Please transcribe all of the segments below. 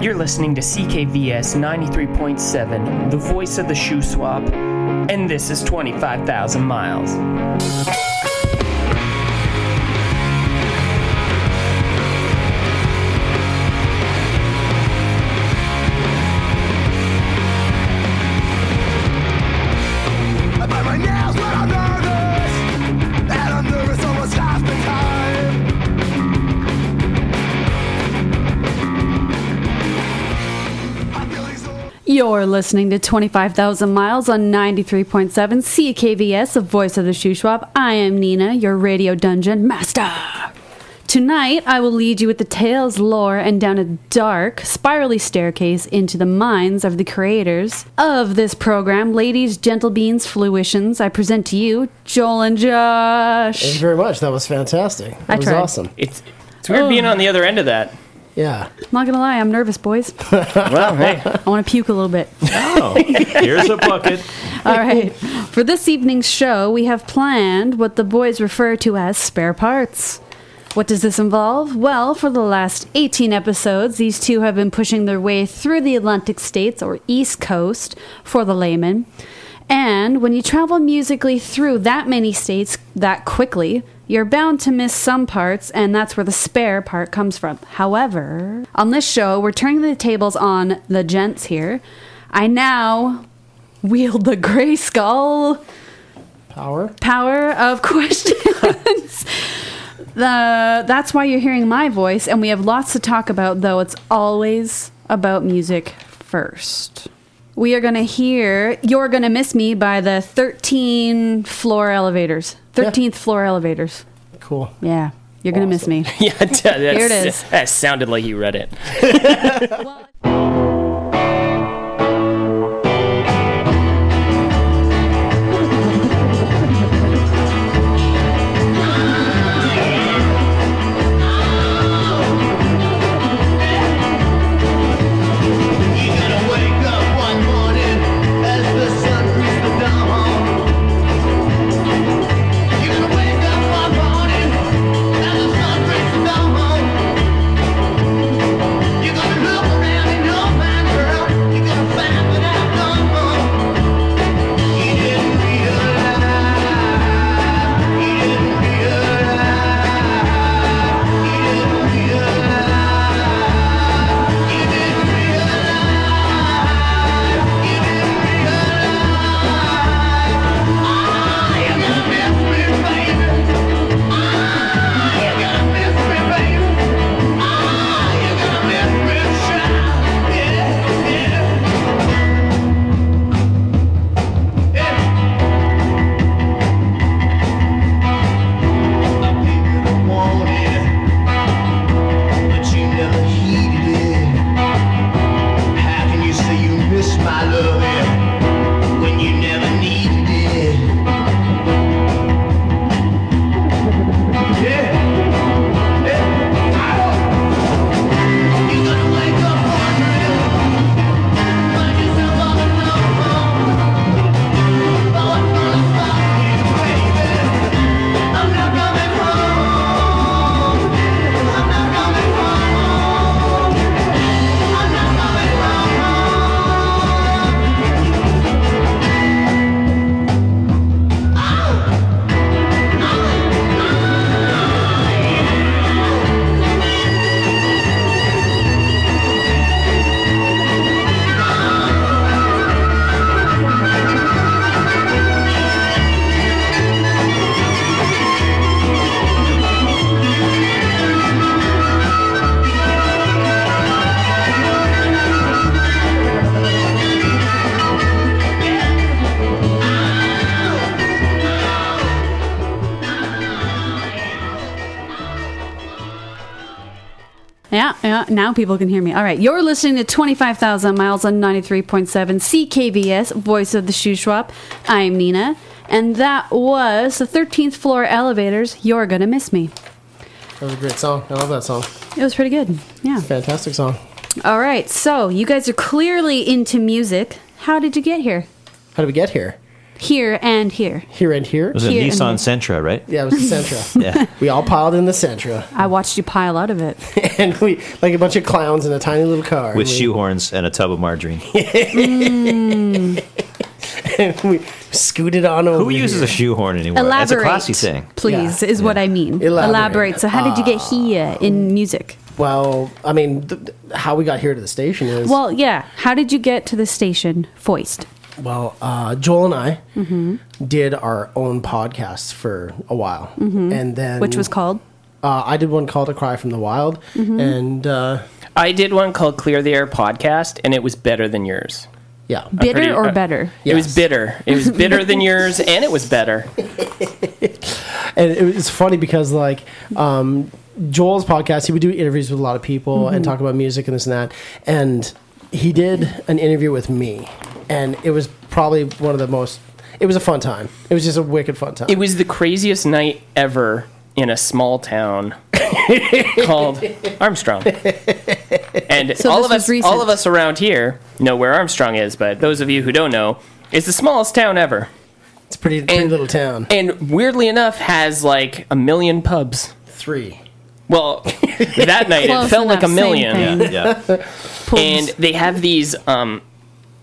You're listening to CKVS 93.7, the voice of the shoe swap, and this is 25,000 miles. You're listening to 25,000 Miles on 93.7 CKVS, the voice of the shoe swap. I am Nina, your radio dungeon master. Tonight, I will lead you with the tales, lore, and down a dark, spirally staircase into the minds of the creators of this program. Ladies, gentle beans, fruitions, I present to you Joel and Josh. Thank you very much. That was fantastic. That I was tried. awesome. It's, it's weird being oh. on the other end of that. Yeah. I'm not gonna lie, I'm nervous, boys. Well, hey. I want to puke a little bit. Oh, here's a bucket. All right. For this evening's show, we have planned what the boys refer to as spare parts. What does this involve? Well, for the last 18 episodes, these two have been pushing their way through the Atlantic states or East Coast for the layman. And when you travel musically through that many states that quickly, you're bound to miss some parts, and that's where the spare part comes from. However, on this show, we're turning the tables on the gents here. I now wield the Grayskull Power. power of questions. the, that's why you're hearing my voice, and we have lots to talk about, though it's always about music first. We are going to hear You're Gonna Miss Me by the 13 floor elevators. 13th floor elevators. Cool. Yeah, you're going to miss me. Yeah, that's, Here it is. That sounded like you read it. Yeah, yeah. Now people can hear me. All right. You're listening to 25,000 Miles on 93.7 CKVS, voice of the shoe swap. I'm Nina. And that was the 13th floor elevators. You're to miss me. That was a great song. I love that song. It was pretty good. Yeah. Fantastic song. All right. So you guys are clearly into music. How did you get here? How did we get here? Here and here. here and here. It was a Here and Nissan here. Sentra, right? Yeah, it was the Sentra. Yeah. we all piled in the Sentra, I watched you pile out of it. and we like a bunch of clowns in a tiny little car. With and we, shoehorns and a tub of margarine. and we scooted on over. Who uses here. a shoehorn anymore? That's a Elaborate, classy thing. please, Yeah. is what I mean. Elaborate. Elaborate. So, how did you get ah. here in music? Well, I mean, th- th- how we got here to the station is Well, yeah. How did you get to the station, Foist? Well, uh, Joel and I Mm-hmm. did our own podcasts for a while, and then Mm-hmm. Which was called? uh, I did one called "A Cry from the Wild," Mm-hmm. and uh, I did one called Clear the Air podcast, and it was better than yours. yeah, Bitter pretty- or uh, better? It was bitter. It was bitter than yours, and it was better. and it was funny because like um, Joel's podcast, he would do interviews with a lot of people Mm-hmm. and talk about music and this and that. And he did an interview with me, and it was probably one of the most. It was a fun time. It was just a wicked fun time. It was the craziest night ever in a small town called Armstrong. And So all this of was us recent. all of us around here know where Armstrong is, but those of you who don't know, it's the smallest town ever. it's a pretty pretty and- little town. And weirdly enough has like a million pubs. Three. Well, that night it Close felt like a enough, same million. thing. Yeah, yeah. And they have these um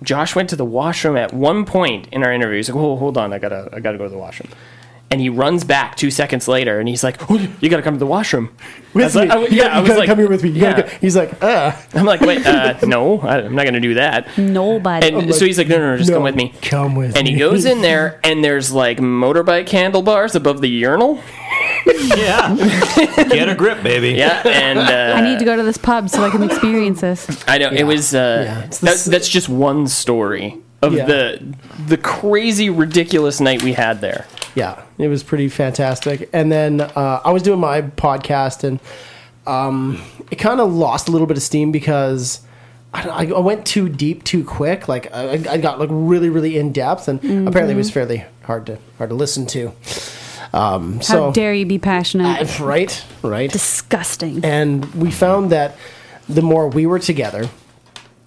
Josh went to the washroom at one point in our interview. He's like, "Oh, hold on, I gotta, I gotta go to the washroom." And he runs back two seconds later, and he's like, "Oh, "You gotta come to the washroom." With was me. like- I w- you yeah, gotta, I was gotta like, come here with me. You yeah. He's like, ah. I'm like, "Wait, uh, no, I- I'm not gonna do that." Nobody. And so he's like, "No, no, no, just No, come with me." Come with And he goes in there, and there's like motorbike handlebars above the urinal. yeah. Get a grip, baby. Yeah, and uh, I need to go to this pub so I can experience this. I know it was. Uh, Yeah, that, that's just one story of Yeah. the the crazy, ridiculous night we had there. Yeah, it was pretty fantastic. And then uh, I was doing my podcast, and um, it kind of lost a little bit of steam because I, don't- I went too deep too quick. Like I, I got like really, really in depth, and apparently it was fairly hard to hard to listen to. Um, How so dare you be passionate? Uh, right, right. Disgusting. And we found that the more we were together,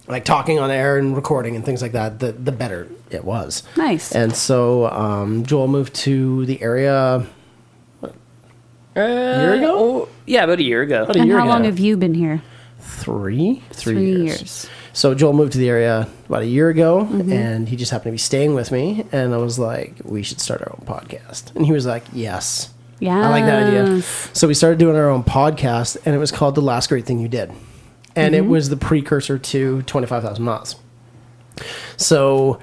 like talking on air and recording and things like that, the the better it was. Nice. And so um, Joel moved to the area A year ago? Oh, yeah, about a year ago. about a and year how ago. long have you been here? three, Three years. So Joel moved to the area about a year ago, Mm-hmm. and he just happened to be staying with me. And I was like, "We should start our own podcast." And he was like, "Yes, Yeah. I like that idea." So we started doing our own podcast, and it was called "The Last Great Thing You Did," and Mm-hmm. it was the precursor to Twenty Five Thousand Miles. So.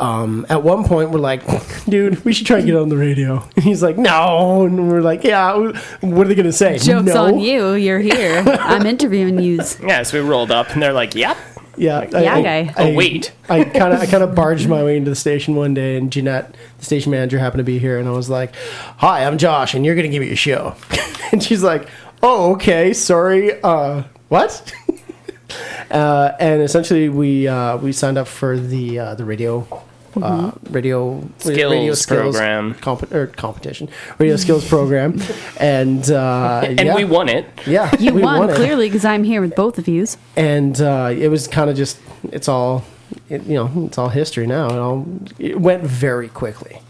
Um, at one point, we're like, dude, we should try and get on the radio. And he's like, no. And we're like, yeah, what are they going to say? Joke's no? on you. You're here. I'm interviewing you. Yeah, so we rolled up, and they're like, "Yep." Yeah, yeah, guy. Oh, wait. I kind of I kind of barged my way into the station one day, and Jeanette, the station manager, happened to be here, and I was like, "Hi, I'm Josh, and you're gonna give me a show." and she's like, "Oh, okay, sorry, uh, what?" uh, and essentially, we uh, we signed up for the uh, the radio. Uh, radio Skills program. comp- or competition radio skills program and uh And yeah, we won it. yeah You we won, it clearly because I'm here with both of yous. and uh, it was kind of just it's all it, you know it's all history now it all it went very quickly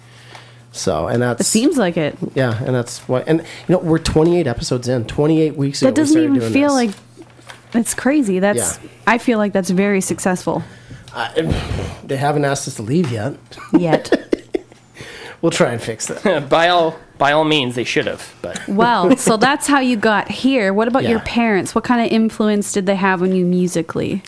so and that's It seems like it. yeah and that's what and you know we're 28 episodes in 28 weeks ago That we doesn't started even feel this. like it's crazy. That's Yeah. I feel like that's very successful. they haven't asked us to leave yet Yet. we'll try and fix that by all by all means, they should have. But well, so that's how you got here. What about your parents? What kind of influence did they have on you musically?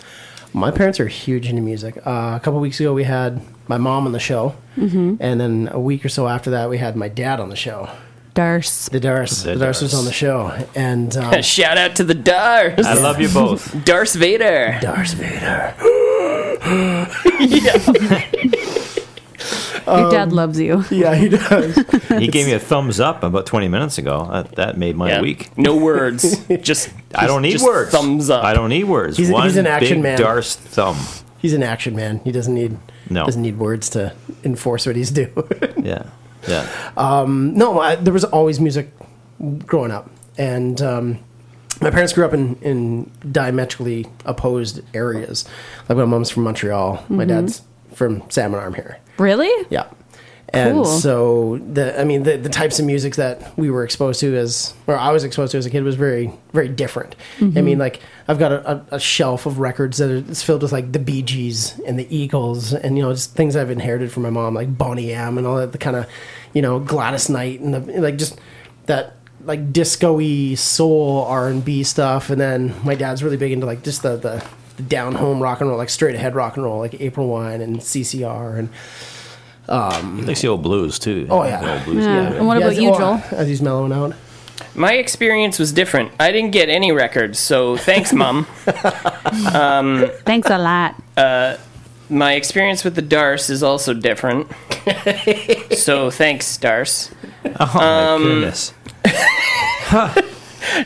my parents are huge into music uh, a couple weeks ago we had my mom on the show Mm-hmm. and then a week or so after that we had my dad on the show Darce. the Darce The the Darce was on the show and um, shout out to the Dars, I love you both. Darth Vader. Darth Vader Your dad loves you. yeah he does He gave me a thumbs up about 20 minutes ago. That, that made my Yeah. week. No words. Just I don't need just words. Thumbs up. I don't need words. He's- One he's an action big man. Darce thumb. He's an action man. He doesn't need No. doesn't need words to enforce what he's doing. Yeah. Yeah. no, I, there was always music growing up, and um, my parents grew up in, in diametrically opposed areas. Like my mom's from Montreal, my mm-hmm. dad's from Salmon Arm here. Really? Yeah, And Cool. so the I mean the the types of music that we were exposed to as or I was exposed to as a kid was very very different. I mm-hmm. mean like I've got a, a, a shelf of records that is filled with like the Bee Gees and the Eagles and you know just things I've inherited from my mom like Boney M and all that the kind of you know Gladys Knight and the like just that like disco-y soul R&B stuff and then my dad's really big into like just the the, the down home rock and roll like straight ahead rock and roll like April Wine and CCR and um, He likes the old blues too. Oh, yeah. The old blues. Hmm. Yeah. And what Yeah, about you, Joel? As he's mellowing out. My experience was different. I didn't get any records, so thanks, mom. Um, thanks a lot. Uh, my experience with the Darce is also different. so thanks, Darce. Oh my um, goodness.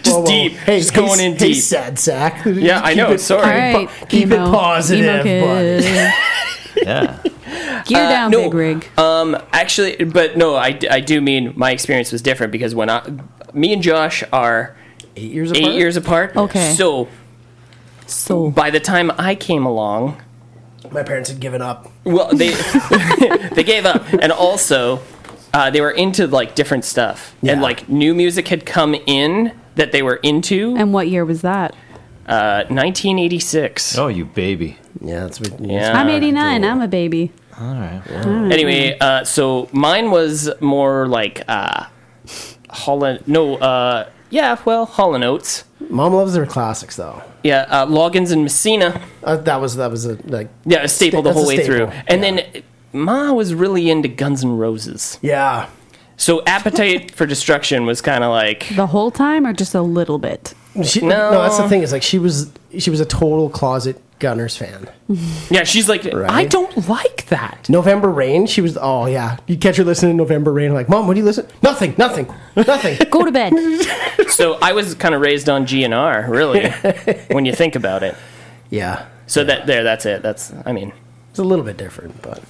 Just Whoa, whoa. deep. Hey, just going hey, in hey, deep. sad sack. Yeah, I Keep know, it- sorry. All Alright, right, keep it positive, emo kid. Yeah. Gear down, no. big rig. Um, actually, but no, I, I do mean my experience was different because when I, me and Josh are Eight years apart. eight years apart. Okay. So So by the time I came along, My parents had given up. well, they they gave up, and also uh, they were into like different stuff, Yeah. and like new music had come in that they were into. and what year was that? Uh, 1986. Oh, you baby. Yeah, that's what. Yeah. I'm Uh, 89. I'm a baby. All right. Anyway, uh, so mine was more like uh, Hall no, uh, yeah, well, Hall and Oates. Mom loves their classics though. Yeah, uh, Loggins and Messina. Uh, that was that was a like. Yeah, a staple the That's a whole way staple, through. And yeah. then Ma was really into Guns N' Roses. Yeah. So Appetite for Destruction was kind of like, The whole time or just a little bit? She, No. no. that's the thing is like she was she was a total closet Gunners fan. yeah, she's like, I don't like that. November Rain, she was. Oh yeah, you catch her listening to November Rain. Like, mom, what do you listen? Nothing, nothing, nothing. Go to bed. So I was kind of raised on GNR, really, when you think about it. yeah, So that there, that's it. That's, I mean, it's a little bit different, but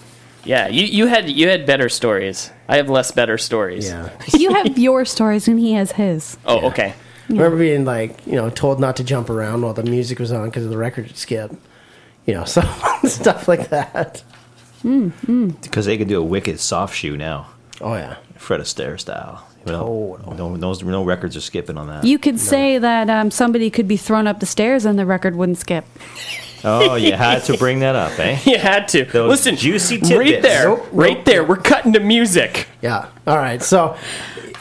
yeah, you, you had you had better stories. I have less better stories. yeah. you have your stories and he has his. Oh, okay. I remember being like, you know, told not to jump around while the music was on because the record would skip. You know, so stuff like that. Because they could do a wicked soft shoe now. Oh yeah. Fred Astaire style. You know, Total. no, no, no records are skipping on that. You could say that um, somebody could be thrown up the stairs and the record wouldn't skip. Oh, you had to bring that up, eh? You had to. Those Listen, juicy right tidbits. there, Nope, right nope. there. We're cutting to music. Yeah. All right. So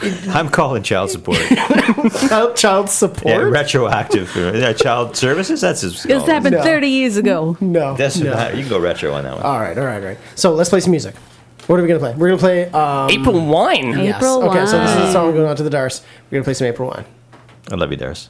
I'm calling child support. child, child yeah, retroactive. Yeah, child services? That's his. This happened No. 30 years ago. no. That's no. you can go retro on that one. All right. All right. All right. So let's play some music. What are we gonna play? We're gonna play. Um, April Wine. Hey. yes. April Okay. So this is the song going on to the Darce. We're gonna play some April Wine. I love you, Dars.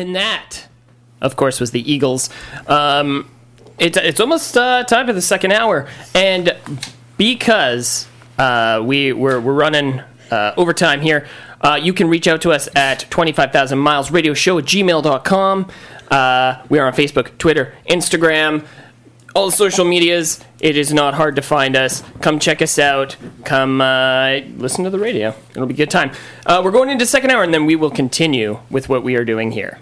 And that, of course, was the Eagles. Um, it's it's almost uh, time for the second hour, and because uh, we we're, we're running uh, overtime here, uh, you can reach out to us at twenty five thousand miles radio show at gmail.com. Uh, we are on Facebook, Twitter, Instagram, all the social medias. It is not hard to find us. Come check us out. Come uh, listen to the radio. It'll be a good time. Uh, we're going into second hour, and then we will continue with what we are doing here.